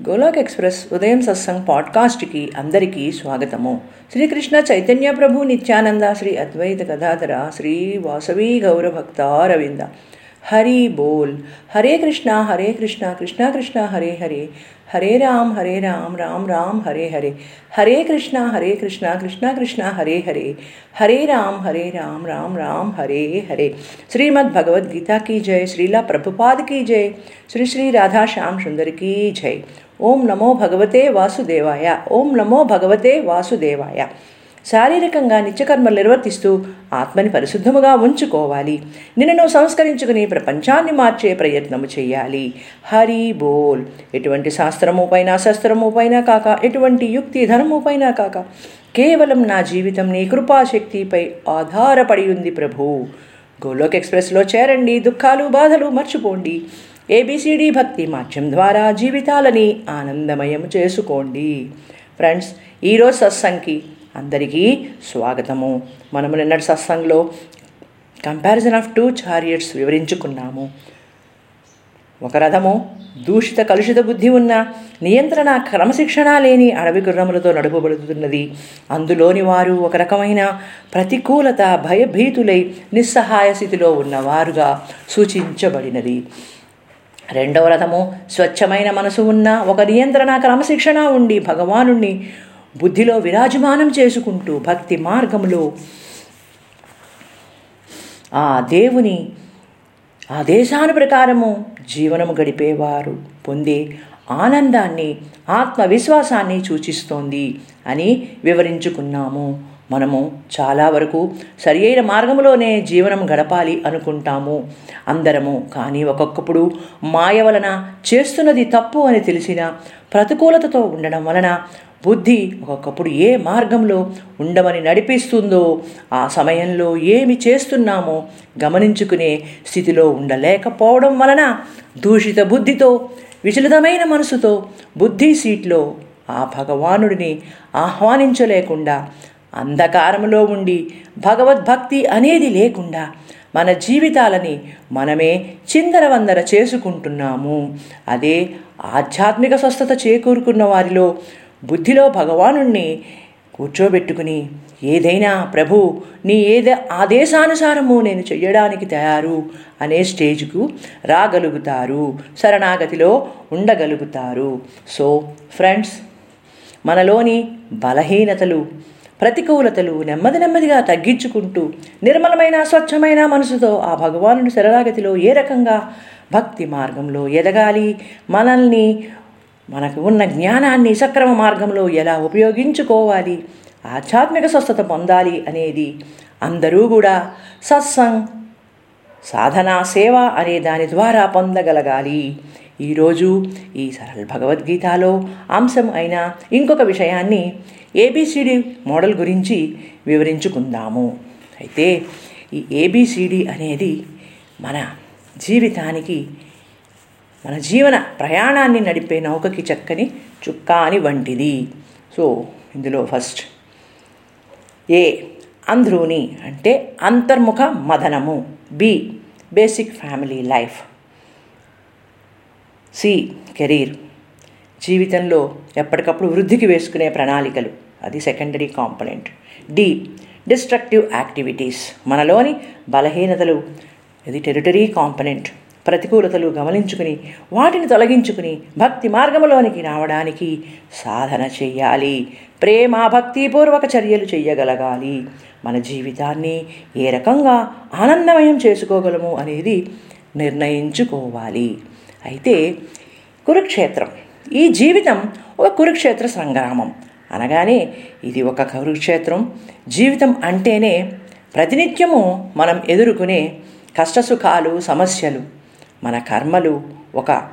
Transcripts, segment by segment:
గోలాక్ express ఉదయం సత్సంగ్ పాడ్కాస్ట్కి అందరికీ స్వాగతము శ్రీకృష్ణ చైతన్య ప్రభు నిత్యానంద శ్రీ అద్వైత గదాధర శ్రీ వాసవి గౌరభక్త రవింద హరి బోల్ హరే కృష్ణ హరే కృష్ణ కృష్ణ కృష్ణ హరే హరే హరే రామ్ హరే రామ్ రామ్ రామ్ హరే హరే హరే కృష్ణ హరే కృష్ణ కృష్ణ కృష్ణ హరే హరే హరే రామ్ హరే రామ్ రామ్ రామ్ హరే హరే శ్రీమద్ భగవద్గీత की जय श्रीला प्रभुपाद की जय श्री श्री राधा श्याम सुंदर की जय ఓం నమో భగవతే వాసుదేవాయ. ఓం నమో భగవతే వాసుదేవాయ. శారీరకంగా నిత్యకర్మలు నిర్వర్తిస్తూ ఆత్మని పరిశుద్ధముగా ఉంచుకోవాలి. నిన్ను సంస్కరించుకుని ప్రపంచాన్ని మార్చే ప్రయత్నము చేయాలి. హరి బోల్. ఎటువంటి శాస్త్రము పైన శస్త్రము పైన కాక ఎటువంటి యుక్తి ధనము పైన కాక కేవలం నా జీవితం నీ కృపాశక్తిపై ఆధారపడి ఉంది ప్రభు. గోలోక్ ఎక్స్ప్రెస్లో చేరండి దుఃఖాలు బాధలు మర్చిపోండి. ఏబిసిడి భక్తి మాధ్యం ద్వారా జీవితాలని ఆనందమయం చేసుకోండి. ఫ్రెండ్స్ ఈరోజు సత్సంగ్కి అందరికీ స్వాగతము. మనము నిన్నటి సత్సంగ్లో కంపారిజన్ ఆఫ్ టూ చారియట్స్ వివరించుకున్నాము. ఒక రథము దూషిత కలుషిత బుద్ధి ఉన్న నియంత్రణ క్రమశిక్షణ లేని అడవి గుర్రములతో నడుపబడుతున్నది. అందులోని వారు ఒక రకమైన ప్రతికూలత భయభీతులై నిస్సహాయ స్థితిలో ఉన్నవారుగా సూచించబడినది. రెండవ రథము స్వచ్ఛమైన మనసు ఉన్న ఒక నియంత్రణ క్రమశిక్షణ ఉండి భగవాను బుద్ధిలో విరాజమానం చేసుకుంటూ భక్తి మార్గంలో ఆ దేవుని ఆదేశాను ప్రకారము జీవనము గడిపేవారు పొందే ఆనందాన్ని ఆత్మవిశ్వాసాన్ని సూచిస్తోంది అని వివరించుకున్నాము. మనము చాలా వరకు సరి అయిన మార్గంలోనే జీవనం గడపాలి అనుకుంటాము. అందరము కానీ ఒక్కొక్కప్పుడు మాయ వలన చేస్తున్నది తప్పు అని తెలిసిన ప్రతికూలతతో ఉండడం వలన బుద్ధి ఒక్కొక్కప్పుడు ఏ మార్గంలో ఉండమని నడిపిస్తుందో ఆ సమయంలో ఏమి చేస్తున్నామో గమనించుకునే స్థితిలో ఉండలేకపోవడం వలన దూషిత బుద్ధితో విచలితమైన మనసుతో బుద్ధి సీట్లో ఆ భగవానుడిని ఆహ్వానించలేకుండా అంధకారంలో ఉండి భగవద్భక్తి అనేది లేకుండా మన జీవితాలని మనమే చిందరవందర చేసుకుంటున్నాము. అదే ఆధ్యాత్మిక స్వస్థత చేకూరుకున్న వారిలో బుద్ధిలో భగవాను కూర్చోబెట్టుకుని ఏదైనా ప్రభు నీ ఏదే ఆదేశానుసారము నేను చెయ్యడానికి తయారు అనే స్టేజ్కు రాగలుగుతారు శరణాగతిలో ఉండగలుగుతారు. సో ఫ్రెండ్స్ మనలోని బలహీనతలు ప్రతికూలతలు నెమ్మది నెమ్మదిగా తగ్గించుకుంటూ నిర్మలమైన స్వచ్ఛమైన మనసుతో ఆ భగవానుడి శరణాగతిలో ఏ రకంగా భక్తి మార్గంలో ఎదగాలి? మనల్ని మనకు ఉన్న జ్ఞానాన్ని సక్రమ మార్గంలో ఎలా ఉపయోగించుకోవాలి? ఆధ్యాత్మిక స్వస్థత పొందాలి అనేది అందరూ కూడా సత్సంగ్ సాధనా సేవ అనే దాని ద్వారా పొందగలగాలి. ఈరోజు ఈ సరళ భగవద్గీతలో అంశం అయిన ఇంకొక విషయాన్ని ఏబిసిడి మోడల్ గురించి వివరించుకుందాము. అయితే ఈ ఏబిసిడి అనేది మన జీవితానికి మన జీవన ప్రయాణాన్ని నడిపే నౌకకి చక్కని చుక్కాని వంటిది. సో ఇందులో ఫస్ట్ ఏ అంధ్రూని అంటే అంతర్ముఖ మదనము. B basic family life. C career. జీవితంలో ఎప్పటికప్పుడు వృద్ధికి వేసుకునే ప్రణాళికలు. అది secondary component D destructive activities మనలోని బలహీనతలు ఇది టెరిటరీ కాంపనెంట్ ప్రతికూలతలు గమనించుకుని వాటిని తొలగించుకుని భక్తి మార్గంలోనికి రావడానికి సాధన చెయ్యాలి ప్రేమ భక్తిపూర్వక చర్యలు చెయ్యగలగాలి మన జీవితాన్ని ఏ రకంగా ఆనందమయం చేసుకోగలము అనేది నిర్ణయించుకోవాలి. అయితే కురుక్షేత్రం. ఈ జీవితం ఒక కురుక్షేత్ర సంగ్రామం. అనగానే ఇది ఒక కురుక్షేత్రం. జీవితం అంటేనే ప్రతినిత్యము మనం ఎదుర్కొనే కష్టసుఖాలు సమస్యలు మన కర్మలు ఒక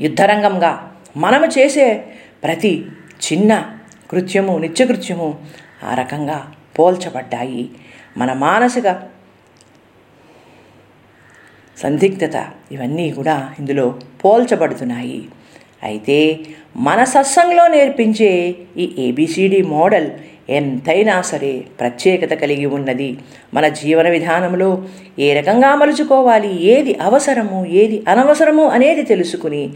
యుద్ధరంగంగా మనము చేసే ప్రతి చిన్న కృత్యము నిత్యకృత్యము ఆ రకంగా పోల్చబడ్డాయి. మన మానసిక సందిగ్ధత ఇవన్నీ కూడా ఇందులో పోల్చబడుతున్నాయి. అయితే మన సత్సంగంలో నేర్పించే ఈ ఏబిసిడి మోడల్ ఎంతైనా సరే ప్రత్యేకత కలిగి ఉన్నది. మన జీవన విధానంలో ఏ రకంగా మలుచుకోవాలి ఏది అవసరము ఏది అనవసరము అనేది తెలుసుకుని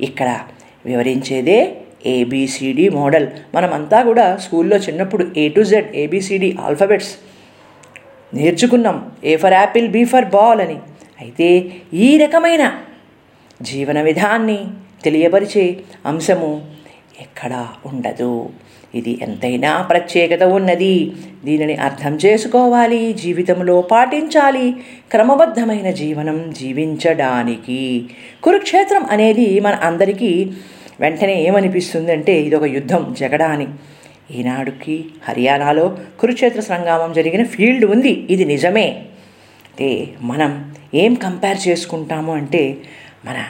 ఇక్కడ వివరించేదే ఏబిసిడి మోడల్. మనమంతా కూడా స్కూల్లో చిన్నప్పుడు A to Z ABCD alphabets నేర్చుకున్నాం. A for apple B for ball అని. అయితే ఈ రకమైన జీవన విధాన్ని తెలియపరిచే అంశము ఎక్కడా ఉండదు. ఇది ఎంతైనా ప్రత్యేకత ఉన్నది. దీనిని అర్థం చేసుకోవాలి జీవితంలో పాటించాలి క్రమబద్ధమైన జీవనం జీవించడానికి. కురుక్షేత్రం అనేది మన అందరికీ వెంటనే ఏమనిపిస్తుందంటే ఇది ఒక యుద్ధం జగడాని. ఈనాడుకి హర్యానాలో కురుక్షేత్ర సంగ్రామం జరిగిన ఫీల్డ్ ఉంది. ఇది నిజమే. అంటే మనం ఏం కంపేర్ చేసుకుంటాము అంటే మన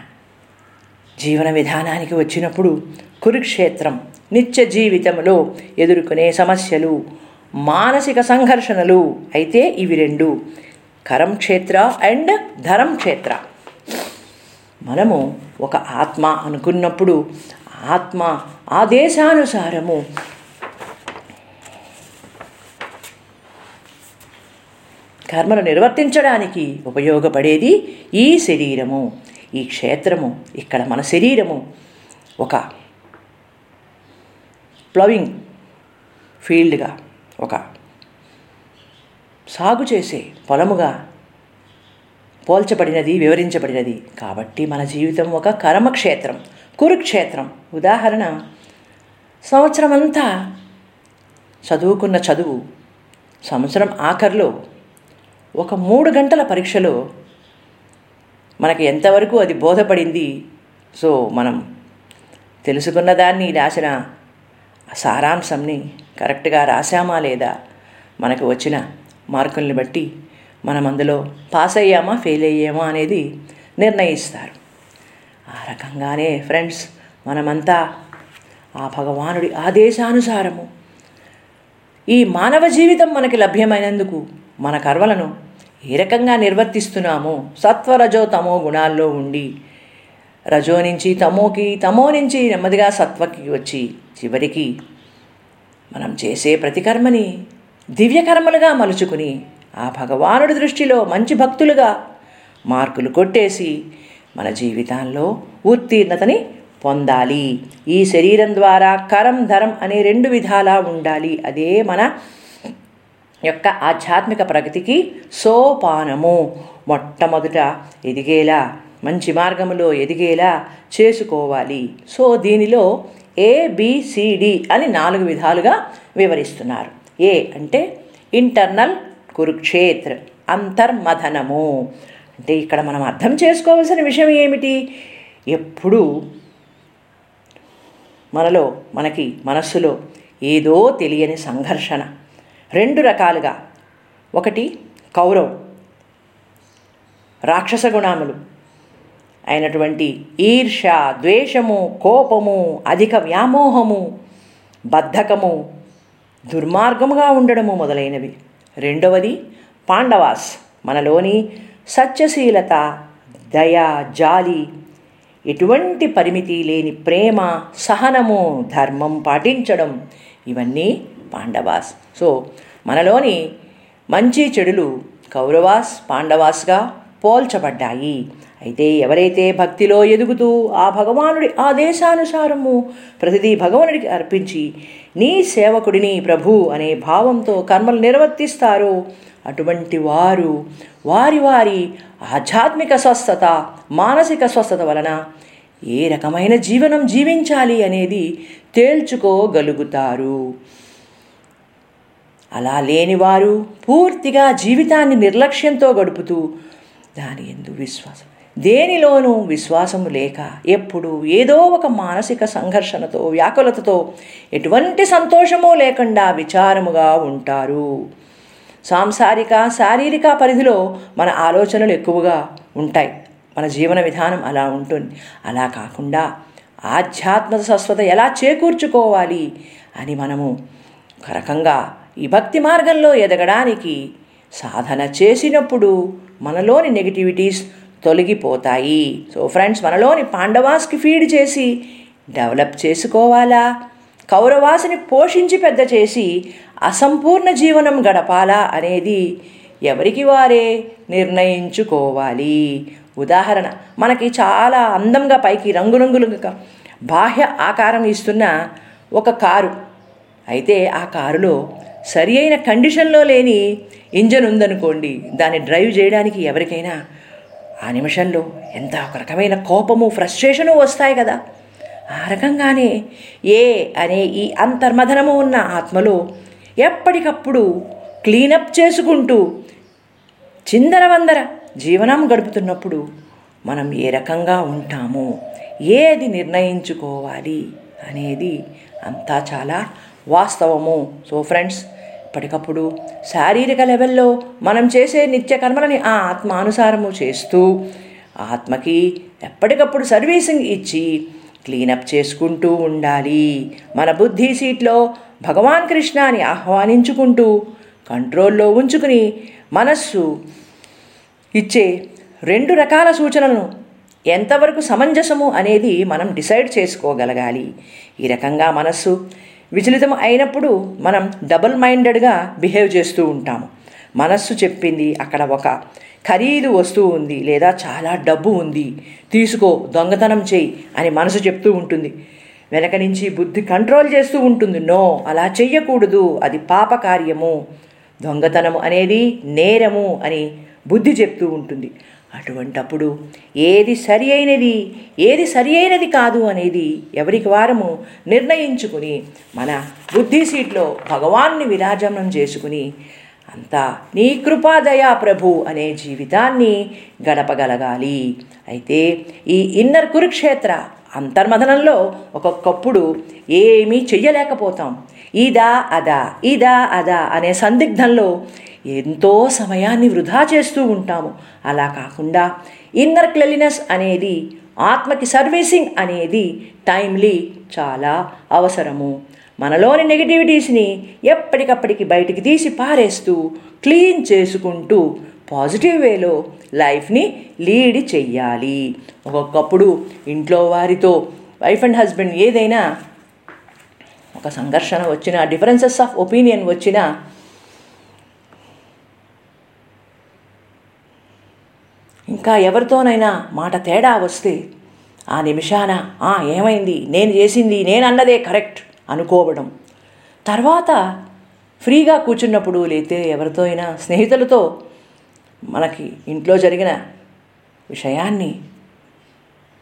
జీవన విధానానికి వచ్చినప్పుడు కురుక్షేత్రం నిత్య జీవితంలో ఎదుర్కొనే సమస్యలు మానసిక సంఘర్షణలు అయితే ఇవి రెండు కరం క్షేత్ర అండ్ ధరం క్షేత్ర. మనము ఒక ఆత్మ అనుకున్నప్పుడు ఆత్మ ఆదేశానుసారము కర్మను నిర్వర్తించడానికి ఉపయోగపడేది ఈ శరీరము. ఈ క్షేత్రము ఇక్కడ మన శరీరము ఒక ప్లవింగ్ ఫీల్డ్గా ఒక సాగు చేసే పొలముగా పోల్చబడినది వివరించబడినది. కాబట్టి మన జీవితం ఒక కర్మక్షేత్రం కురుక్షేత్రం. ఉదాహరణ సంవత్సరం అంతా చదువుకున్న చదువు సంవత్సరం ఆఖరిలో ఒక మూడు గంటల పరీక్షలో మనకి ఎంతవరకు అది బోధపడింది? సో మనం తెలుసుకున్న దాన్ని రాసిన సారాంశంని కరెక్ట్గా రాసామా లేదా? మనకు వచ్చిన మార్కుల్ని బట్టి మనం అందులో పాస్ అయ్యామా ఫెయిల్ అయ్యామా అనేది నిర్ణయిస్తారు. ఆ రకంగానే ఫ్రెండ్స్ మనమంతా ఆ భగవానుడి ఆదేశానుసారము ఈ మానవ జీవితం మనకి లభ్యమైనందుకు మన కర్మలను ఏ రకంగా నిర్వర్తిస్తున్నామో. సత్వరజో తమో గుణాల్లో ఉండి రజో నుంచి తమోకి తమో నుంచి నెమ్మదిగా సత్వకి వచ్చి చివరికి మనం చేసే ప్రతికర్మని దివ్యకర్మలుగా మలుచుకుని ఆ భగవానుడి దృష్టిలో మంచి భక్తులుగా మార్కులు కొట్టేసి మన జీవితాల్లో ఉత్తీర్ణతని పొందాలి. ఈ శరీరం ద్వారా కరం ధరం అనే రెండు విధాలా ఉండాలి. అదే మన యొక్క ఆధ్యాత్మిక ప్రగతికి సోపానము. మొట్టమొదట ఎదిగేలా మంచి మార్గములో ఎదిగేలా చేసుకోవాలి. సో దీనిలో ఏబిసిడి అని నాలుగు విధాలుగా వివరిస్తున్నారు. ఏ అంటే ఇంటర్నల్ కురుక్షేత్ర అంతర్మథనము. అంటే ఇక్కడ మనం అర్థం చేసుకోవాల్సిన విషయం ఏమిటి? ఎప్పుడు మనలో మనకి మనస్సులో ఏదో తెలియని సంఘర్షణ రెండు రకాలుగా. ఒకటి కౌరవం రాక్షస గుణాములు. అయినటువంటి ఈర్ష ద్వేషము కోపము అధిక వ్యామోహము బద్ధకము దుర్మార్గముగా ఉండడము మొదలైనవి. రెండవది పాండవాస్ మనలోని సత్యశీలత దయ జాలి ఎటువంటి పరిమితి లేని ప్రేమ సహనము ధర్మం పాటించడం ఇవన్నీ పాండవాస్. సో మనలోని మంచి చెడులు కౌరవాస్ పాండవాస్గా పోల్చబడ్డాయి. అయితే ఎవరైతే భక్తిలో ఎదుగుతూ ఆ భగవానుడి ఆదేశానుసారము ప్రతిదీ భగవానుడికి అర్పించి నీ సేవకుడిని ప్రభు అనే భావంతో కర్మలు నిర్వర్తిస్తారో అటువంటి వారు వారి వారి ఆధ్యాత్మిక స్వస్థత మానసిక స్వస్థత వలన ఏ రకమైన జీవనం జీవించాలి అనేది తేల్చుకోగలుగుతారు. అలా లేనివారు పూర్తిగా జీవితాన్ని నిర్లక్ష్యంతో గడుపుతూ దాని ఎందు విశ్వాసం. దేనిలోనూ విశ్వాసము లేక ఎప్పుడు ఏదో ఒక మానసిక సంఘర్షణతో వ్యాకులతతో ఎటువంటి సంతోషము లేకుండా విచారముగా ఉంటారు. సాంసారిక శారీరక పరిధిలో మన ఆలోచనలు ఎక్కువగా ఉంటాయి. మన జీవన విధానం అలా ఉంటుంది. అలా కాకుండా ఆధ్యాత్మిక స్వస్థత ఎలా చేకూర్చుకోవాలి అని మనము ఒక రకంగా ఈ భక్తి మార్గంలో ఎదగడానికి సాధన చేసినప్పుడు మనలోని నెగిటివిటీస్ తొలగిపోతాయి. సో ఫ్రెండ్స్ మనలోని పాండవాస్కి ఫీడ్ చేసి డెవలప్ చేసుకోవాలా? కౌరవాసిని పోషించి పెద్ద చేసి అసంపూర్ణ జీవనం గడపాలా అనేది ఎవరికి వారే నిర్ణయించుకోవాలి. ఉదాహరణ మనకి చాలా అందంగా పైకి రంగురంగులుగా బాహ్య ఆకారం ఇస్తున్న ఒక కారు. అయితే ఆ కారులో సరి అయిన కండిషన్లో లేని ఇంజన్ ఉందనుకోండి దాన్ని డ్రైవ్ చేయడానికి ఎవరికైనా ఆ నిమిషంలో ఎంత ఒక రకమైన కోపము ఫ్రస్ట్రేషను వస్తాయి కదా. ఆ రకంగానే ఏ అనే ఈ అంతర్మథనము ఉన్న ఆత్మలో ఎప్పటికప్పుడు క్లీనప్ చేసుకుంటూ చిందరవందర జీవనం గడుపుతున్నప్పుడు మనం ఏ రకంగా ఉంటామో ఏది నిర్ణయించుకోవాలి అనేది అంతా చాలా వాస్తవము. సో ఫ్రెండ్స్ ఎప్పటికప్పుడు శారీరక లెవెల్లో మనం చేసే నిత్య కర్మలని ఆ ఆత్మానుసారము చేస్తూ ఆత్మకి ఎప్పటికప్పుడు సర్వీసింగ్ ఇచ్చి క్లీనప్ చేసుకుంటూ ఉండాలి. మన బుద్ధి సీట్లో భగవాన్ కృష్ణాని ఆహ్వానించుకుంటూ కంట్రోల్లో ఉంచుకుని మనస్సు ఇచ్చే రెండు రకాల సూచనలను ఎంతవరకు సమంజసము అనేది మనం డిసైడ్ చేసుకోగలగాలి. ఈ రకంగా మనస్సు విచలితం అయినప్పుడు మనం డబుల్ మైండెడ్గా బిహేవ్ చేస్తూ ఉంటాము. మనస్సు చెప్పింది అక్కడ ఒక ఖరీదు వస్తువు ఉంది లేదా చాలా డబ్బు ఉంది తీసుకో దొంగతనం చేయి అని మనసు చెప్తూ ఉంటుంది. వెనక నుంచి బుద్ధి కంట్రోల్ చేస్తూ ఉంటుంది. నో అలా చెయ్యకూడదు అది పాపకార్యము దొంగతనము అనేది నేరము అని బుద్ధి చెప్తూ ఉంటుంది. అటువంటప్పుడు ఏది సరి అయినది ఏది సరి అయినది కాదు అనేది ఎవరికి వారము నిర్ణయించుకుని మన బుద్ధి సీట్లో భగవాన్ని విరాజనం చేసుకుని అంతా నీ కృపాదయా ప్రభు అనే జీవితాన్ని గడపగలగాలి. అయితే ఈ ఇన్నర్ కురుక్షేత్ర అంతర్మథనంలో ఒక్కొక్కప్పుడు ఏమీ చెయ్యలేకపోతాం. ఇదా అదా ఇదా అదా అనే సందిగ్ధంలో ఎంతో సమయాన్ని వృధా చేస్తూ ఉంటాము. అలా కాకుండా ఇన్నర్ క్లెలినెస్ అనేది ఆత్మకి సర్వీసింగ్ అనేది టైమ్లీ చాలా అవసరము. మనలోని నెగిటివిటీస్ని ఎప్పటికప్పటికి బయటికి తీసి పారేస్తూ క్లీన్ చేసుకుంటూ పాజిటివ్ వేలో లైఫ్ని లీడ్ చెయ్యాలి. ఒక్కొక్కప్పుడు ఇంట్లో వారితో వైఫ్ అండ్ హస్బెండ్ ఏదైనా ఒక సంఘర్షణ వచ్చిన డిఫరెన్సెస్ ఆఫ్ ఒపీనియన్ వచ్చినా ఇంకా ఎవరితోనైనా మాట తేడా వస్తే ఆ నిమిషాన "ఆ, ఏమైంది? నేను చేసింది నేను అన్నదే కరెక్ట్ అనుకోవడం. తర్వాత ఫ్రీగా కూర్చున్నప్పుడు లేతే ఎవరితో అయినా స్నేహితులతో మనకి ఇంట్లో జరిగిన విషయాన్ని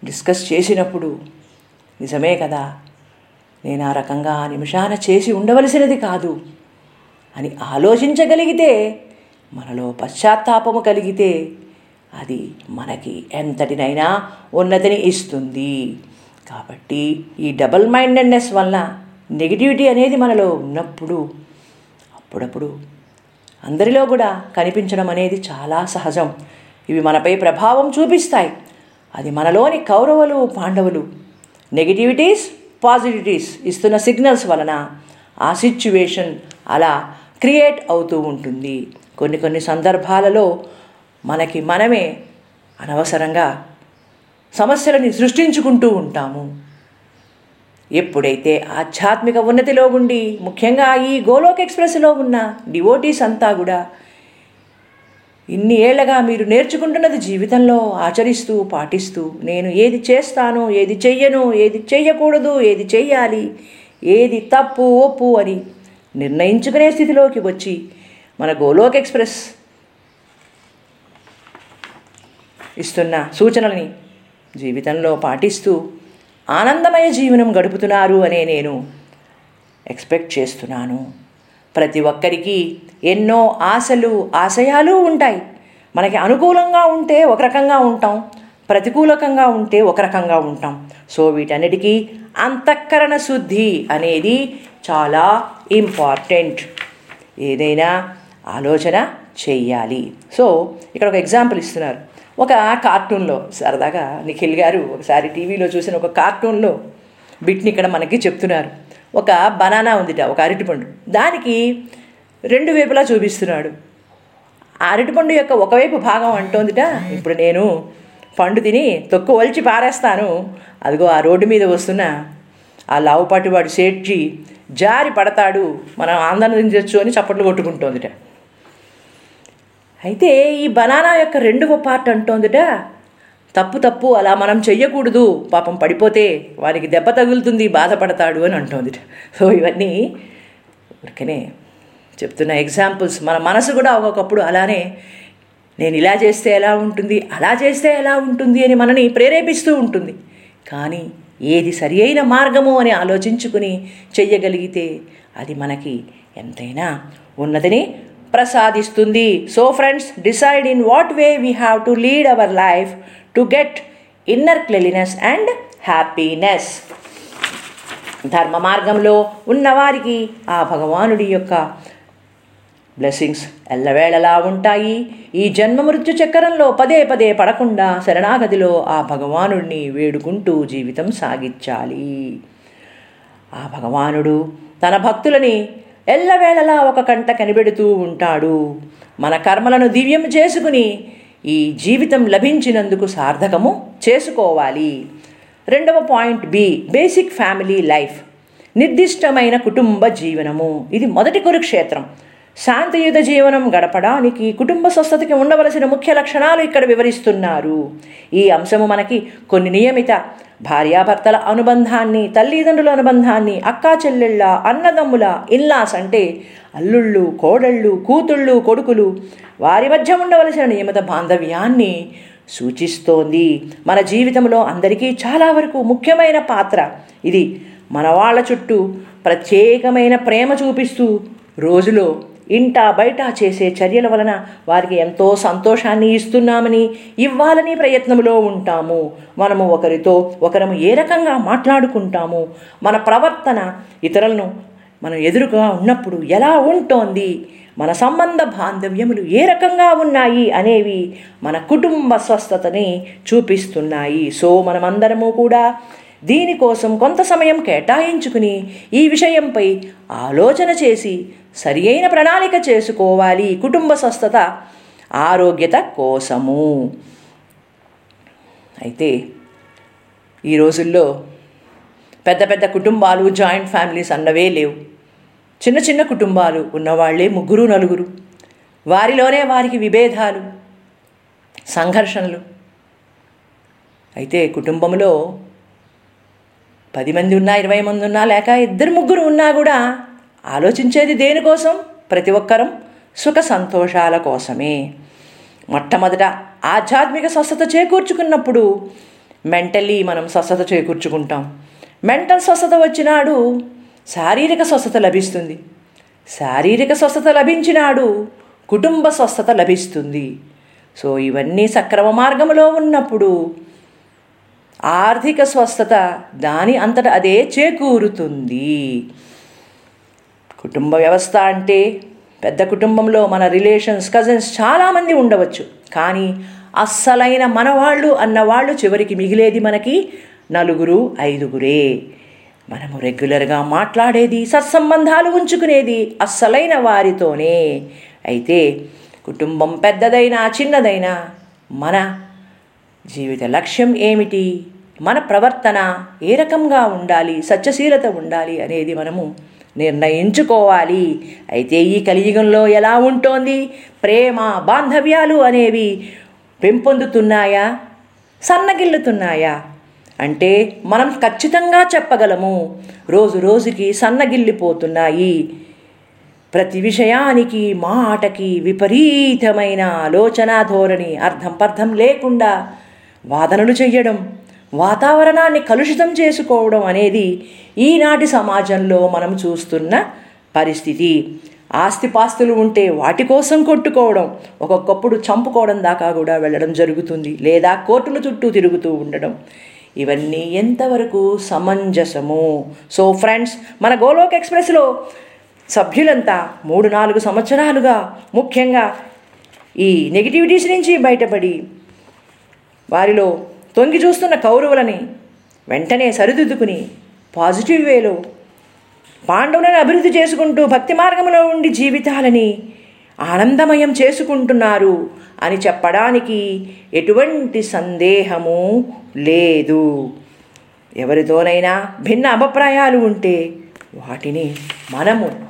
డిస్కస్ చేసినప్పుడు నిజమే కదా నేను ఆ రకంగా ఆ నిమిషాన చేసి ఉండవలసినది కాదు అని ఆలోచించగలిగితే మనలో పశ్చాత్తాపము కలిగితే అది మనకి ఎంతటినైనా ఉన్నతిని ఇస్తుంది. కాబట్టి ఈ డబల్ మైండెడ్నెస్ వల్ల నెగిటివిటీ అనేది మనలో ఉన్నప్పుడు అప్పుడప్పుడు అందరిలో కూడా కనిపించడం అనేది చాలా సహజం. ఇవి మనపై ప్రభావం చూపిస్తాయి. అది మనలోని కౌరవులు పాండవులు నెగిటివిటీస్ పాజిటివిటీస్ ఇస్తున్న సిగ్నల్స్ వలన ఆ సిచ్యువేషన్ అలా క్రియేట్ అవుతూ ఉంటుంది. కొన్ని కొన్ని సందర్భాలలో మనకి మనమే అనవసరంగా సమస్యలని సృష్టించుకుంటూ ఉంటాము. ఎప్పుడైతే ఆధ్యాత్మిక ఉన్నతిలో ఉండి ముఖ్యంగా ఈ గోలోక్ ఎక్స్ప్రెస్లో ఉన్న డివోటీస్ అంతా కూడా ఇన్ని ఏళ్ళగా మీరు నేర్చుకుంటున్నది జీవితంలో ఆచరిస్తూ పాటిస్తూ నేను ఏది చేస్తాను ఏది చెయ్యను ఏది చెయ్యకూడదు ఏది చెయ్యాలి ఏది తప్పు ఒప్పు అని నిర్ణయించుకునే స్థితిలోకి వచ్చి మన గోలోక్ ఎక్స్ప్రెస్ ఇస్తున్న సూచనల్ని జీవితంలో పాటిస్తూ ఆనందమయ జీవనం గడుపుతున్నారు అనే నేను ఎక్స్పెక్ట్ చేస్తున్నాను. ప్రతి ఒక్కరికి ఎన్నో ఆశలు ఆశయాలు ఉంటాయి. మనకి అనుకూలంగా ఉంటే ఒక రకంగా ఉంటాం ప్రతికూలకంగా ఉంటే ఒక రకంగా ఉంటాం. సో వీటన్నిటికీ అంతఃకరణ శుద్ధి అనేది చాలా ఇంపార్టెంట్. ఏదైనా ఆలోచన చెయ్యాలి సో ఇక్కడ ఒక ఎగ్జాంపుల్ ఇస్తున్నారు. ఒక కార్టూన్లో సరదాగా నిఖిల్ గారు ఒకసారి టీవీలో చూసిన ఒక కార్టూన్లో బిట్ని ఇక్కడ మనకి చెప్తున్నారు. ఒక బనానా ఉందిట ఒక అరటిపండు. దానికి రెండు వైపులా చూపిస్తున్నాడు. ఆ అరటిపండు యొక్క ఒకవైపు భాగం అంటోందిట ఇప్పుడు నేను పండు తిని తొక్కు వలిచి పారేస్తాను. అదిగో ఆ రోడ్డు మీద వస్తున్న ఆ లావుపాటి వాడు సేట్జీ జారి పడతాడు మనం ఆందోళించవచ్చు అని చప్పట్లు కొట్టుకుంటోందిట. అయితే ఈ బనానా యొక్క రెండవ పార్ట్ అంటోందిట. తప్పు తప్పు అలా మనం చెయ్యకూడదు. పాపం పడిపోతే వారికి దెబ్బ తగులుతుంది బాధపడతాడు అని అంటోందిట. సో ఇవన్నీ ఊరికనే చెప్తున్న ఎగ్జాంపుల్స్. మన మనసు కూడా ఒక్కొక్కప్పుడు అలానే నేను ఇలా చేస్తే ఎలా ఉంటుంది అలా చేస్తే ఎలా ఉంటుంది అని మనని ప్రేరేపిస్తూ ఉంటుంది. కానీ ఏది సరి అయిన మార్గము అని ఆలోచించుకుని చెయ్యగలిగితే అది మనకి ఎంతైనా ఉన్నదని ప్రసాదిస్తుంది. So friends decide in what way we have to lead our life to get inner cleanliness and happiness ధర్మ మార్గంలో ఉన్నవారికి ఆ భగవానుడి యొక్క బ్లెస్సింగ్స్ ఎల్లవేళలా ఉంటాయి. ఈ జన్మ మృత్యు చక్రంలో పదే పదే పడకుండా శరణాగతిలో ఆ భగవానుడిని వేడుకుంటూ జీవితం సాగించాలి. ఆ భగవానుడు తన భక్తులని ఎల్లవేళలా ఒక కంట కనిపెడుతూ ఉంటాడు. మన కర్మలను దివ్యం చేసుకుని ఈ జీవితం లభించినందుకు సార్థకము చేసుకోవాలి. రెండవ point B basic family life. నిర్దిష్టమైన కుటుంబ జీవనము. ఇది మొదటి కురుక్షేత్రం. శాంతియుత జీవనం గడపడానికి కుటుంబ స్వస్థతకి ఉండవలసిన ముఖ్య లక్షణాలు ఇక్కడ వివరిస్తున్నారు. ఈ అంశము మనకి కొన్ని నియమిత భార్యాభర్తల అనుబంధాన్ని తల్లిదండ్రుల అనుబంధాన్ని అక్కా చెల్లెళ్ళ అన్నదమ్ముల ఇల్లాస్ అంటే అల్లుళ్ళు కోడళ్ళు కూతుళ్ళు కొడుకులు వారి మధ్య ఉండవలసిన నియమిత బాంధవ్యాన్ని సూచిస్తోంది. మన జీవితంలో అందరికీ చాలా వరకు ముఖ్యమైన పాత్ర ఇది. మన వాళ్ళ చుట్టూ ప్రత్యేకమైన ప్రేమ చూపిస్తూ రోజులో ఇంట బయట చేసే చర్యల వలన వారికి ఎంతో సంతోషాన్ని ఇస్తున్నామని ఇవ్వాలని ప్రయత్నంలో ఉంటాము. మనము ఒకరితో ఒకరము ఏ రకంగా మాట్లాడుకుంటాము? మన ప్రవర్తన ఇతరులను మనం ఎదురుగా ఉన్నప్పుడు ఎలా ఉంటోంది? మన సంబంధ బాంధవ్యములు ఏ రకంగా ఉన్నాయి అనేవి మన కుటుంబ స్వస్థతని చూపిస్తున్నాయి. సో మనమందరము కూడా దీనికోసం కొంత సమయం కేటాయించుకుని ఈ విషయంపై ఆలోచన చేసి సరియైన ప్రణాళిక చేసుకోవాలి కుటుంబ స్వస్థత ఆరోగ్యత కోసము. అయితే ఈ రోజుల్లో పెద్ద పెద్ద కుటుంబాలు జాయింట్ ఫ్యామిలీస్ అన్నవే లేవు. చిన్న చిన్న కుటుంబాలు ఉన్నవాళ్ళే ముగ్గురు నలుగురు. వారిలోనే వారికి విభేదాలు సంఘర్షణలు. అయితే కుటుంబంలో పది మంది ఉన్నా ఇరవై మంది ఉన్నా లేక ఇద్దరు ముగ్గురు ఉన్నా కూడా ఆలోచించేది దేనికోసం ప్రతి ఒక్కరం సుఖ సంతోషాల కోసమే. మొట్టమొదట ఆధ్యాత్మిక స్వస్థత చేకూర్చుకున్నప్పుడు మెంటల్లీ మనం స్వస్థత చేకూర్చుకుంటాం. మెంటల్ స్వస్థత వచ్చినాడు శారీరక స్వస్థత లభిస్తుంది. శారీరక స్వస్థత లభించినాడు కుటుంబ స్వస్థత లభిస్తుంది. సో ఇవన్నీ సక్రమ మార్గంలో ఉన్నప్పుడు ఆర్థిక స్వస్థత దాని అంతట అదే చేకూరుతుంది. కుటుంబ వ్యవస్థ అంటే పెద్ద కుటుంబంలో మన రిలేషన్స్ కజిన్స్ చాలామంది ఉండవచ్చు. కానీ అస్సలైన మనవాళ్ళు అన్నవాళ్ళు చివరికి మిగిలేది మనకి నలుగురు ఐదుగురే. మనము రెగ్యులర్గా మాట్లాడేది సత్సంబంధాలు ఉంచుకునేది అస్సలైన వారితోనే. అయితే కుటుంబం పెద్దదైనా చిన్నదైనా మన జీవిత లక్ష్యం ఏమిటి? మన ప్రవర్తన ఏ రకంగా ఉండాలి? సత్యశీలత ఉండాలి అనేది మనము నిర్ణయించుకోవాలి. అయితే ఈ కలియుగంలో ఎలా ఉంటోంది? ప్రేమ బాంధవ్యాలు అనేవి పెంపొందుతున్నాయా? సన్నగిల్లుతున్నాయా? అంటే మనం ఖచ్చితంగా చెప్పగలము. రోజు రోజుకి సన్నగిల్లిపోతున్నాయి. ప్రతి విషయానికి మాటకి విపరీతమైన ఆలోచన ధోరణి అర్థం పర్థం లేకుండా వాదనలు చెయ్యడం వాతావరణాన్ని కలుషితం చేసుకోవడం అనేది ఈనాటి సమాజంలో మనం చూస్తున్న పరిస్థితి. ఆస్తిపాస్తులు ఉంటే వాటి కోసం కొట్టుకోవడం ఒక్కొక్కప్పుడు చంపుకోవడం దాకా కూడా వెళ్ళడం జరుగుతుంది. లేదా కోర్టుల చుట్టూ తిరుగుతూ ఉండడం. ఇవన్నీ ఎంతవరకు సమంజసము? సో ఫ్రెండ్స్ మన గోలోక్ ఎక్స్ప్రెస్లో సభ్యులంతా మూడు నాలుగు సంవత్సరాలుగా ముఖ్యంగా ఈ నెగిటివిటీస్ నుంచి బయటపడి వారిలో తొంగి చూస్తున్న కౌరవులని వెంటనే సరిదిద్దుకుని పాజిటివ్ వేలో పాండవులను అభివృద్ధి చేసుకుంటూ భక్తి మార్గంలో ఉండి జీవితాలని ఆనందమయం చేసుకుంటున్నారు అని చెప్పడానికి ఎటువంటి సందేహము లేదు. ఎవరితోనైనా భిన్న అభిప్రాయాలు ఉంటే వాటిని మనము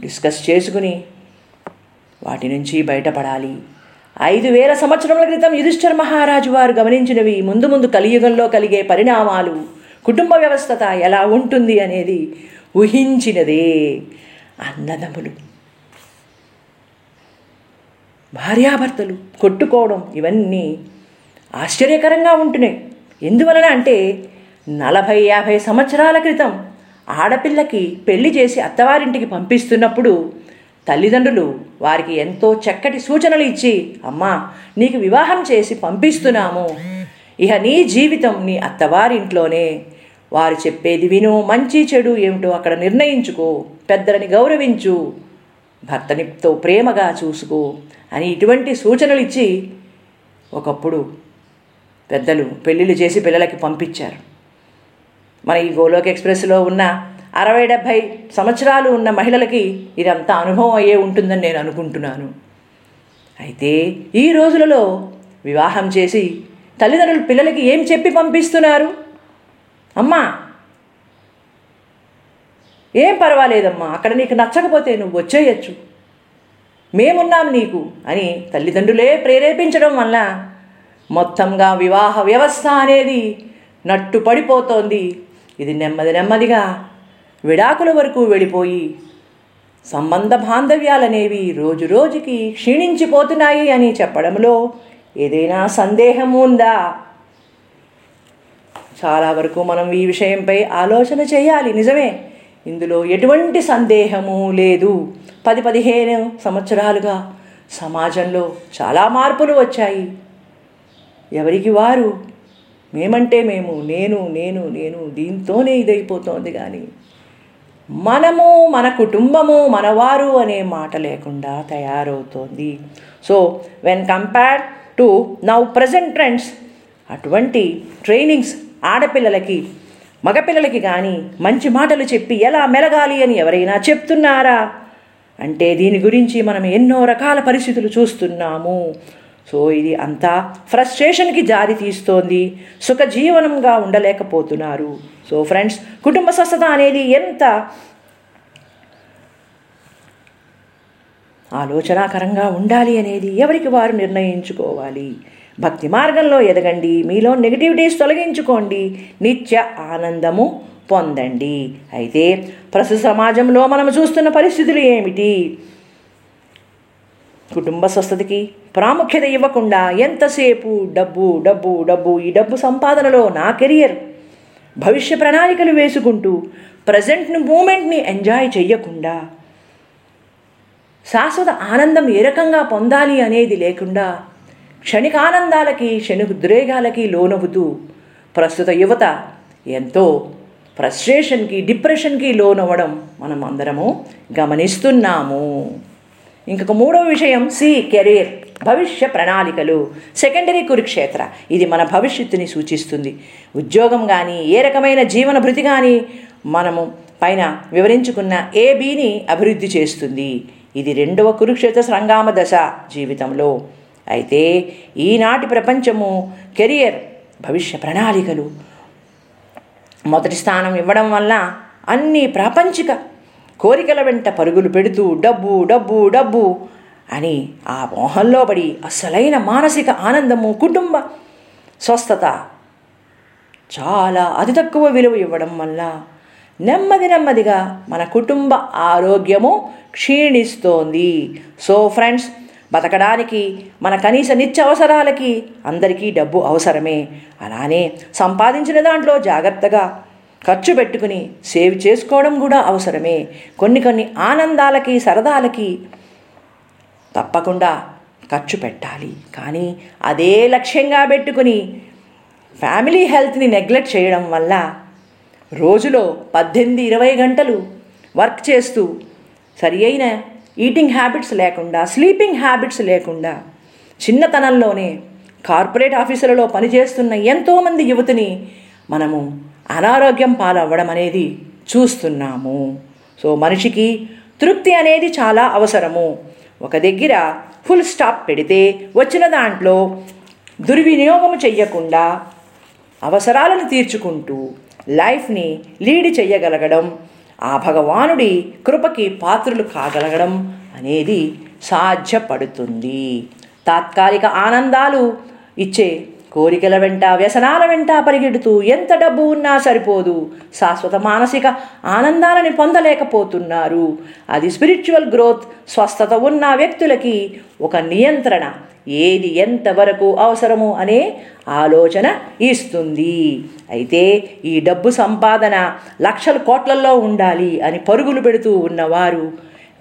డిస్కస్ చేసుకుని వాటి నుంచి బయటపడాలి. ఐదు వేల సంవత్సరముల క్రితం యుధిష్ఠర్ మహారాజు వారు గమనించినవి ముందు ముందు కలియుగంలో కలిగే పరిణామాలు. కుటుంబ వ్యవస్థత ఎలా ఉంటుంది అనేది ఊహించినదే అన్నదమ్ములు. భార్యాభర్తలు కొట్టుకోవడం ఇవన్నీ ఆశ్చర్యకరంగా ఉంటున్నాయి. ఎందువలన అంటే నలభై యాభై సంవత్సరాల క్రితం ఆడపిల్లకి పెళ్ళి చేసి అత్తవారింటికి పంపిస్తున్నప్పుడు తల్లిదండ్రులు వారికి ఎంతో చక్కటి సూచనలు ఇచ్చి అమ్మా నీకు వివాహం చేసి పంపిస్తున్నాము. ఇక నీ జీవితం నీ అత్తవారింట్లోనే. వారు చెప్పేది విను మంచి చెడు ఏమిటో అక్కడ నిర్ణయించుకో పెద్దలని గౌరవించు భర్తనితో ప్రేమగా చూసుకో అని ఇటువంటి సూచనలు ఇచ్చి ఒకప్పుడు పెద్దలు పెళ్ళిళ్ళు చేసి పిల్లలకి పంపించారు. మన ఈ గోలోక్ ఎక్స్ప్రెస్లో ఉన్న అరవై డెబ్భై సంవత్సరాలు ఉన్న మహిళలకి ఇదంతా అనుభవం అయ్యే ఉంటుందని నేను అనుకుంటున్నాను. అయితే ఈ రోజులలో వివాహం చేసి తల్లిదండ్రులు పిల్లలకి ఏం చెప్పి పంపిస్తున్నారు? అమ్మా! ఏం పర్వాలేదమ్మా అక్కడ నీకు నచ్చకపోతే నువ్వు వచ్చేయచ్చు. మేమున్నాం నీకు అని తల్లిదండ్రులే ప్రేరేపించడం వల్ల మొత్తంగా వివాహ వ్యవస్థ అనేది నట్టు పడిపోతోంది ఇది నెమ్మది నెమ్మదిగా విడాకుల వరకు వెళ్ళిపోయి సంబంధ బాంధవ్యాలనేవి రోజు రోజుకి క్షీణించిపోతున్నాయి అని చెప్పడంలో ఏదైనా సందేహం ఉందా? చాలా వరకు మనం ఈ విషయంపై ఆలోచన చేయాలి నిజమే. ఇందులో ఎటువంటి సందేహము లేదు. పది పదిహేను సంవత్సరాలుగా సమాజంలో చాలా మార్పులు వచ్చాయి. ఎవరికి వారు? మేమంటే మేము నేను నేను నేను దీంతోనే ఇదైపోతోంది కానీ మనము మన కుటుంబము మనవారు అనే మాట లేకుండా తయారవుతోంది. So when compared to now present trends అటువంటి ట్రైనింగ్స్ ఆడపిల్లలకి మగపిల్లలకి కానీ మంచి మాటలు చెప్పి ఎలా మెలగాలి అని ఎవరైనా చెప్తున్నారా? అంటే దీని గురించి మనం ఎన్నో రకాల పరిస్థితులు చూస్తున్నాము. సో ఇది అంతా ఫ్రస్ట్రేషన్కి జారి తీస్తోంది. సుఖజీవనంగా ఉండలేకపోతున్నారు. సో ఫ్రెండ్స్ కుటుంబ స్వస్థత అనేది ఎంత ఆలోచనాకరంగా ఉండాలి అనేది ఎవరికి వారు నిర్ణయించుకోవాలి. భక్తి మార్గంలో ఎదగండి. మీలో నెగిటివిటీస్ తొలగించుకోండి. నిత్య ఆనందము పొందండి. అయితే ప్రస్తుత సమాజంలో మనం చూస్తున్న పరిస్థితులు ఏమిటి? కుటుంబ స్వస్థతకి ప్రాముఖ్యత ఇవ్వకుండా ఎంతసేపు డబ్బు డబ్బు డబ్బు ఈ డబ్బు సంపాదనలో నా కెరియర్? భవిష్య ప్రణాళికలు వేసుకుంటూ ప్రజెంట్ని మూమెంట్ని ఎంజాయ్ చెయ్యకుండా శాశ్వత ఆనందం ఏ రకంగా పొందాలి అనేది లేకుండా క్షణిక ఆనందాలకి క్షణికోద్రేగాలకి లోనవుతూ ప్రస్తుత యువత ఎంతో ఫ్రస్ట్రేషన్కి డిప్రెషన్కి లోనవ్వడం మనం అందరము గమనిస్తున్నాము. ఇంకొక మూడవ విషయం సి కెరీర్ భవిష్య ప్రణాళికలు. సెకండరీ కురుక్షేత్ర ఇది మన భవిష్యత్తుని సూచిస్తుంది. ఉద్యోగం కానీ ఏ రకమైన జీవన భృతి కానీ మనము పైన వివరించుకున్న ఏబీని అభివృద్ధి చేస్తుంది. ఇది రెండవ కురుక్షేత్ర సంగ్రామ దశ జీవితంలో. అయితే ఈనాటి ప్రపంచము కెరియర్ భవిష్య ప్రణాళికలు. మొదటి స్థానం ఇవ్వడం వల్ల అన్ని ప్రాపంచిక కోరికల వెంట పరుగులు పెడుతూ డబ్బు డబ్బు డబ్బు అని ఆ మోహంలో పడి అసలైన మానసిక ఆనందము కుటుంబ స్వస్థత చాలా అతి తక్కువ విలువ ఇవ్వడం వల్ల నెమ్మది నెమ్మదిగా మన కుటుంబ ఆరోగ్యము క్షీణిస్తోంది. సో ఫ్రెండ్స్ బతకడానికి మన కనీస నిత్యావసరాలకి అందరికీ డబ్బు అవసరమే. అలానే సంపాదించిన దాంట్లో జాగ్రత్తగా ఖర్చు పెట్టుకుని సేవ్ చేసుకోవడం కూడా అవసరమే. కొన్ని కొన్ని ఆనందాలకి సరదాలకి తప్పకుండా ఖర్చు పెట్టాలి. కానీ అదే లక్ష్యంగా పెట్టుకుని ఫ్యామిలీ హెల్త్ని నెగ్లెక్ట్ చేయడం వల్ల రోజులో పద్దెనిమిది ఇరవై గంటలు వర్క్ చేస్తూ సరి అయిన ఈటింగ్ హ్యాబిట్స్ లేకుండా స్లీపింగ్ హ్యాబిట్స్ లేకుండా చిన్నతనంలోనే కార్పొరేట్ ఆఫీసులలో పనిచేస్తున్న ఎంతోమంది యువతిని మనము అనారోగ్యం పాలవ్వడం అనేది చూస్తున్నాము. సో మనిషికి తృప్తి అనేది చాలా అవసరము. ఒక దగ్గర ఫుల్ స్టాప్ పెడితే వచ్చిన దాంట్లో దుర్వినియోగం చెయ్యకుండా అవసరాలను తీర్చుకుంటూ లైఫ్ని లీడ్ చేయగలగడం ఆ భగవానుడి కృపకి పాత్రులు కాగలగడం అనేది సాధ్యపడుతుంది. తాత్కాలిక ఆనందాలు ఇచ్చే కోరికల వెంట వ్యసనాల వెంట పరిగెడుతూ ఎంత డబ్బు ఉన్నా సరిపోదు. శాశ్వత మానసిక ఆనందాలని పొందలేకపోతున్నారు. అది స్పిరిచువల్ గ్రోత్ స్వస్థత ఉన్న వ్యక్తులకి ఒక నియంత్రణ. ఏది ఎంతవరకు అవసరము అనే ఆలోచన ఇస్తుంది. అయితే ఈ డబ్బు సంపాదన లక్షల కోట్లలో ఉండాలి అని పరుగులు పెడుతూ ఉన్నవారు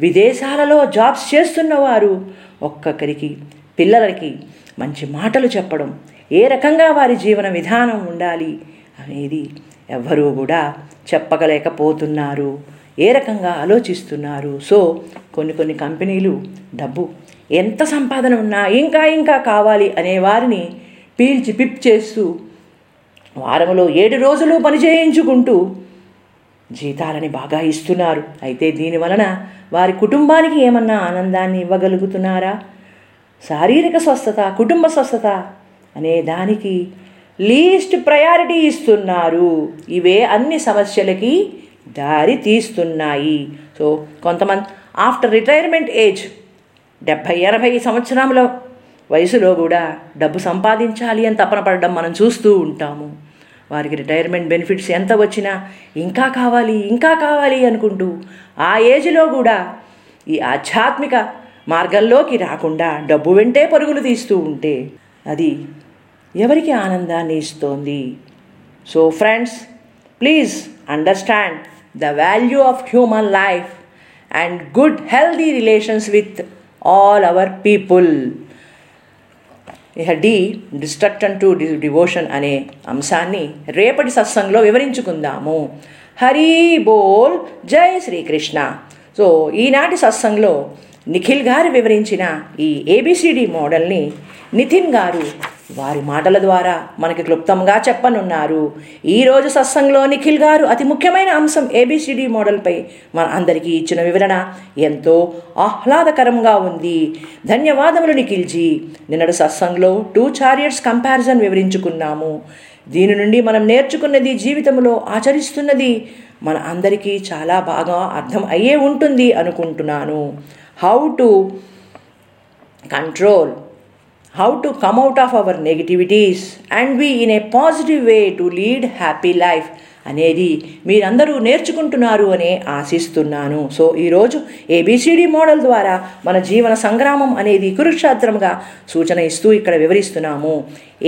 విదేశాలలో జాబ్స్ చేస్తున్నవారు ఒక్కొక్కరికి పిల్లలకి మంచి మాటలు చెప్పడం ఏ రకంగా వారి జీవన విధానం ఉండాలి అనేది ఎవ్వరూ కూడా చెప్పగలేకపోతున్నారు. ఏ రకంగా ఆలోచిస్తున్నారు? సో కొన్ని కొన్ని కంపెనీలు డబ్బు ఎంత సంపాదన ఉన్నా ఇంకా ఇంకా కావాలి అనే వారిని పీల్చి పిప్ చేస్తూ వారంలో ఏడు రోజులు పని చేయించుకుంటూ జీతాలని బాగా ఇస్తున్నారు. అయితే దీని వలన వారి కుటుంబానికి ఏమన్నా ఆనందాన్ని ఇవ్వగలుగుతున్నారా? శారీరక స్వస్థత కుటుంబ స్వస్థత అనే దానికి లీస్ట్ ప్రయారిటీ ఇస్తున్నారు. ఇవే అన్ని సమస్యలకి దారి తీస్తున్నాయి. సో కొంతమంది ఆఫ్టర్ రిటైర్మెంట్ ఏజ్ డెబ్భై ఎనభై సంవత్సరముల వయసులో కూడా డబ్బు సంపాదించాలి అని తపన పడడం మనం చూస్తూ ఉంటాము. వారికి రిటైర్మెంట్ బెనిఫిట్స్ ఎంత వచ్చినా ఇంకా కావాలి ఇంకా కావాలి అనుకుంటూ ఆ ఏజ్లో కూడా ఈ ఆధ్యాత్మిక మార్గంలోకి రాకుండా డబ్బు వెంటే పరుగులు తీస్తూ ఉంటే అది ఎవరికి ఆనందాన్ని ఇస్తోంది? So friends please understand the value of human life and good healthy relations with all our people ఇహ డి డిస్ట్రక్షన్ టు డివోషన్ అనే అంశాన్ని రేపటి సత్సంగంలో వివరించుకుందాము. హరి బోల్ జై శ్రీకృష్ణ. సో ఈనాటి సత్సంగంలో నిఖిల్ గారు వివరించిన ఈ ఏబిసిడి మోడల్ని నితిన్ గారు వారి మాటల ద్వారా మనకి క్లుప్తంగా చెప్పనున్నారు. ఈరోజు సత్సంగంలో నిఖిల్ గారు అతి ముఖ్యమైన అంశం ఏబిసిడి మోడల్పై మన అందరికీ ఇచ్చిన వివరణ ఎంతో ఆహ్లాదకరంగా ఉంది. ధన్యవాదములు నిఖిల్జీ. నిన్నటి సత్సంగంలో టూ చారియట్స్ కంపారిజన్ వివరించుకున్నాము. దీని నుండి మనం నేర్చుకున్నది జీవితంలో ఆచరిస్తున్నది మన అందరికీ చాలా బాగా అర్థం అయ్యే ఉంటుంది అనుకుంటున్నాను. How to control how to come out of our negativities and be in a positive way to lead happy life అనేది మీరందరూ నేర్చుకుంటున్నారు అనే ఆశిస్తున్నాను. సో ఈరోజు ఏబిసిడి మోడల్ ద్వారా మన జీవన సంగ్రామం అనేది కురుక్షేత్రంగా సూచన ఇస్తూ ఇక్కడ వివరిస్తున్నాము.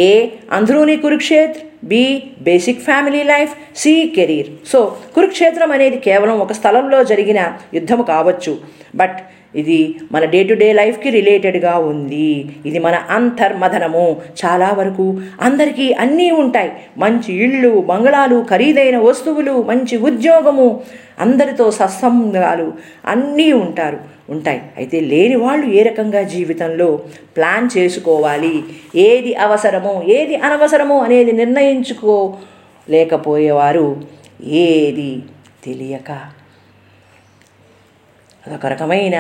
A అంధ్రూని Kurukshetra. B basic family life C career so కురుక్షేత్రం అనేది కేవలం ఒక స్థలంలో జరిగిన యుద్ధం కావచ్చు. బట్ ఇది మన డే టు డే లైఫ్కి రిలేటెడ్గా ఉంది. ఇది మన అంతర్మథనము. చాలా వరకు అందరికీ అన్నీ ఉంటాయి. మంచి ఇళ్ళు బంగళాలు ఖరీదైన వస్తువులు మంచి ఉద్యోగము అందరితో సత్సంగాలు అన్నీ ఉంటారు ఉంటాయి. అయితే లేని వాళ్ళు ఏ రకంగా జీవితంలో ప్లాన్ చేసుకోవాలి? ఏది అవసరమో ఏది అనవసరమో అనేది నిర్ణయించుకోలేకపోయేవారు ఏది తెలియక. అదొక రకమైన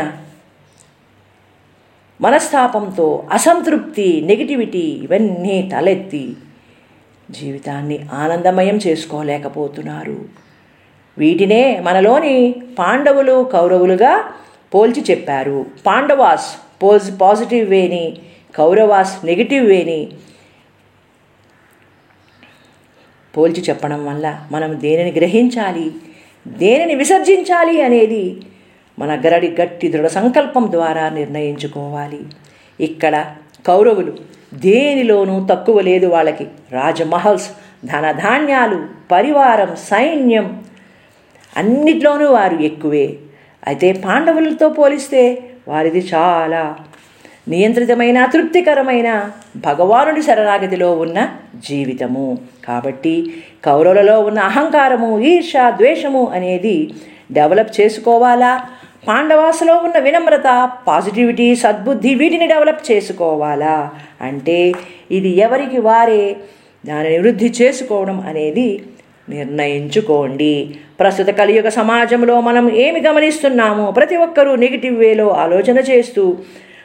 మనస్తాపంతో అసంతృప్తి నెగిటివిటీ ఇవన్నీ తలెత్తి జీవితాన్ని ఆనందమయం చేసుకోలేకపోతున్నారు. వీటినే మనలోని పాండవులు కౌరవులుగా పోల్చి చెప్పారు. పాండవాస్ పోజ్ పాజిటివ్ వేని కౌరవాస్ నెగిటివ్ వేని పోల్చి చెప్పడం వల్ల మనం దేనిని గ్రహించాలి? దేనిని విసర్జించాలి అనేది మన గరడి గట్టి దృఢ సంకల్పం ద్వారా నిర్ణయించుకోవాలి. ఇక్కడ కౌరవులు దేనిలోనూ తక్కువ లేదు వాళ్ళకి. రాజమహల్స్ ధనధాన్యాలు పరివారం సైన్యం అన్నిట్లోనూ వారు ఎక్కువే. అయితే పాండవులతో పోలిస్తే వారిది చాలా నియంత్రితమైన తృప్తికరమైన భగవానుడి శరణాగతిలో ఉన్న జీవితము. కాబట్టి కౌరవులలో ఉన్న అహంకారము ఈర్ష ద్వేషము అనేది డెవలప్ చేసుకోవాలా? పాండవాసులో ఉన్న వినమ్రత పాజిటివిటీ సద్బుద్ధి వీటిని డెవలప్ చేసుకోవాలా? అంటే ఇది ఎవరికి వారే? దానిని వృద్ధి చేసుకోవడం అనేది నిర్ణయించుకోండి. ప్రస్తుత కలియుగ సమాజంలో మనం ఏమి గమనిస్తున్నామో ప్రతి ఒక్కరూ నెగిటివ్ వేలో ఆలోచన చేస్తూ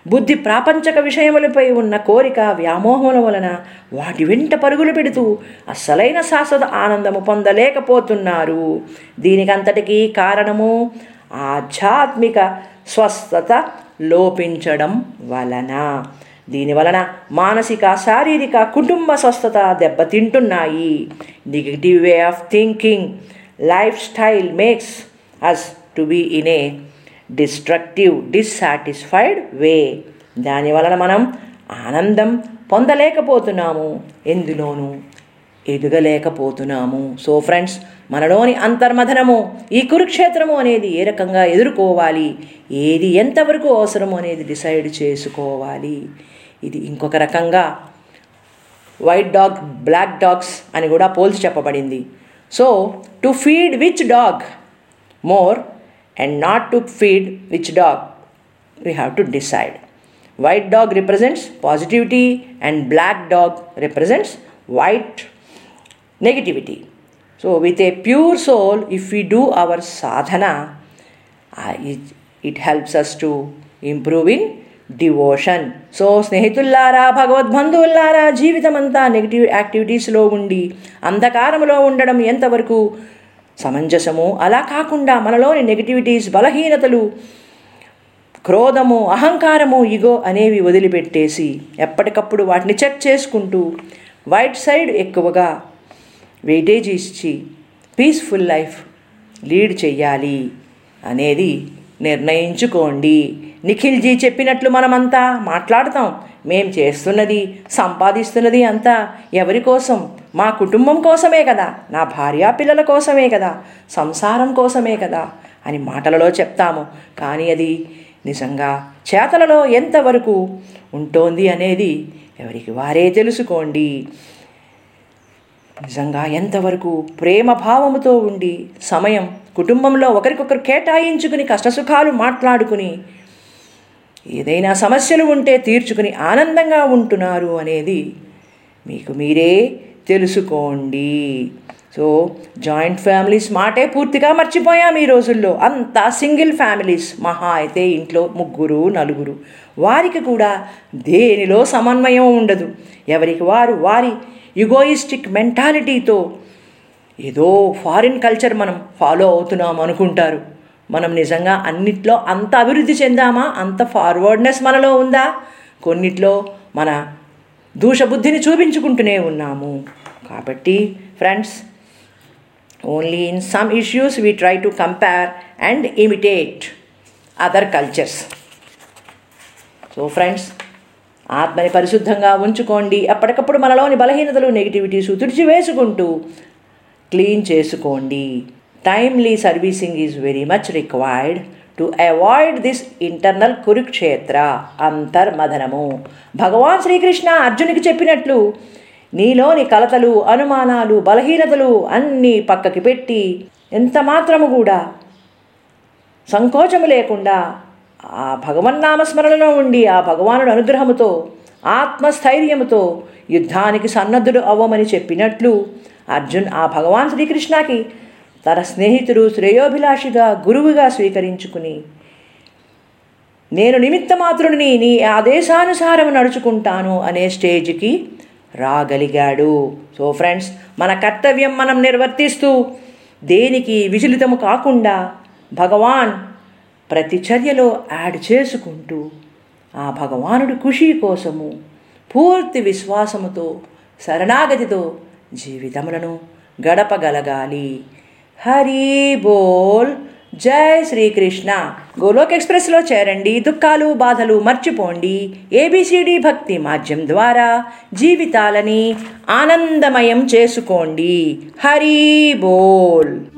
బుద్ధి ప్రాపంచక విషయములపై ఉన్న కోరిక వ్యామోహముల వలన వాటి వెంట పరుగులు పెడుతూ అస్సలైన శాశ్వత ఆనందము పొందలేకపోతున్నారు. దీనికంతటికీ కారణము ఆధ్యాత్మిక స్వస్థత లోపించడం వలన. దీని వలన మానసిక శారీరక కుటుంబ స్వస్థత దెబ్బతింటున్నాయి. Negative way of thinking life style makes us to be in a destructive dissatisfied way దాని వలన మనం ఆనందం పొందలేకపోతున్నాము. ఎందులోనూ? ఎదగలేకపోతున్నాము. సో ఫ్రెండ్స్ మనలోని అంతర్మథనము ఈ కురుక్షేత్రము అనేది ఏ రకంగా ఎదుర్కోవాలి? ఏది ఎంతవరకు అవసరము అనేది డిసైడ్ చేసుకోవాలి. ఇది ఇంకొక రకంగా వైట్ డాగ్ బ్లాక్ డాగ్స్ అని కూడా పోల్చి చెప్పబడింది. So to feed which dog more and not to feed which dog we have to decide white dog represents positivity and black dog represents white negativity so with a pure soul if we do our sadhana it helps us to improve in devotion so స్నేహితుల్లారా భగవద్బంధువుల్లారా జీవితం అంతా negative యాక్టివిటీస్లో ఉండి అంధకారంలో ఉండడం ఎంతవరకు సమంజసము. అలా కాకుండా మనలోని నెగిటివిటీస్ బలహీనతలు క్రోధము అహంకారము ఇగో అనేవి వదిలిపెట్టేసి ఎప్పటికప్పుడు వాటిని చెక్ చేసుకుంటూ వైట్ సైడ్ ఎక్కువగా వెయిటేజ్ ఇచ్చి పీస్ఫుల్ లైఫ్ లీడ్ చెయ్యాలి అనేది నిర్ణయించుకోండి. నిఖిల్జీ చెప్పినట్లు మనమంతా మాట్లాడతాం. మేం చేస్తున్నది సంపాదిస్తున్నది అంతా ఎవరి కోసం? మా కుటుంబం కోసమే కదా నా భార్య పిల్లల కోసమే కదా సంసారం కోసమే కదా అని మాటలలో చెప్తాము. కానీ అది నిజంగా చేతలలో ఎంతవరకు ఉంటోంది అనేది ఎవరికి వారే తెలుసుకోండి. నిజంగా ఎంతవరకు ప్రేమ భావముతో ఉండి సమయం కుటుంబంలో ఒకరికొకరు కేటాయించుకుని కష్టసుఖాలు మాట్లాడుకుని ఏదైనా సమస్యలు ఉంటే తీర్చుకుని ఆనందంగా ఉంటున్నారు అనేది మీకు మీరే తెలుసుకోండి. సో జాయింట్ ఫ్యామిలీస్ మాటే పూర్తిగా మర్చిపోయాం ఈ రోజుల్లో. అంతా సింగిల్ ఫ్యామిలీస్. మహా అయితే ఇంట్లో ముగ్గురు నలుగురు. వారికి కూడా దేనిలో సమన్వయం ఉండదు. ఎవరికి వారు వారి యుగోయిస్టిక్ మెంటాలిటీతో ఏదో ఫారిన్ కల్చర్ మనం ఫాలో అవుతున్నాం అనుకుంటారు. మనం నిజంగా అన్నిట్లో అంత అభివృద్ధి చెందామా? అంత ఫార్వర్డ్నెస్ మనలో ఉందా? కొన్నిట్లో మన దూషబుద్ధిని చూపించుకుంటూనే ఉన్నాము. కాబట్టి friends only in some issues we try to compare and imitate other cultures so friends ఆత్మని పరిశుద్ధంగా ఉంచుకోండి. ఎప్పటికప్పుడు మనలోని బలహీనతలు నెగిటివిటీస్ తుడిచివేసుకుంటూ క్లీన్ చేసుకోండి. Timely servicing is very much required to avoid this internal Kurukshetra అంతర్మదనము Bhagwan Srikrishna అర్జునికి చెప్పినట్లు నీలోని కలతలు అనుమానాలు బలహీనతలు అన్నీ పక్కకి పెట్టి ఎంత మాత్రము కూడా సంకోచము లేకుండా ఆ భగవన్నామస్మరణలో ఉండి ఆ భగవానుడు అనుగ్రహముతో ఆత్మస్థైర్యముతో యుద్ధానికి సన్నద్ధుడు అవ్వమని చెప్పినట్లు అర్జున్ ఆ భగవాన్ శ్రీకృష్ణకి తన స్నేహితుడు శ్రేయోభిలాషిగా గురువుగా స్వీకరించుకుని నేను నిమిత్తమాత్రుడిని నీ ఆదేశానుసారం నడుచుకుంటాను అనే స్టేజ్కి రాగలిగాడు. సో ఫ్రెండ్స్ మన కర్తవ్యం మనం నిర్వర్తిస్తూ దేనికి విచలితము కాకుండా భగవాన్ ప్రతి చర్యలో యాడ్ చేసుకుంటూ ఆ భగవానుడి ఖుషి కోసము పూర్తి విశ్వాసముతో శరణాగతితో జీవితములను గడపగలగాలి. హరి బోల్. జై శ్రీకృష్ణ. గోలోక్ ఎక్స్ప్రెస్లో చేరండి. దుఃఖాలు బాధలు మర్చిపోండి. ఏబిసిడి భక్తి మాధ్యం ద్వారా జీవితాలని ఆనందమయం చేసుకోండి. హరి బోల్.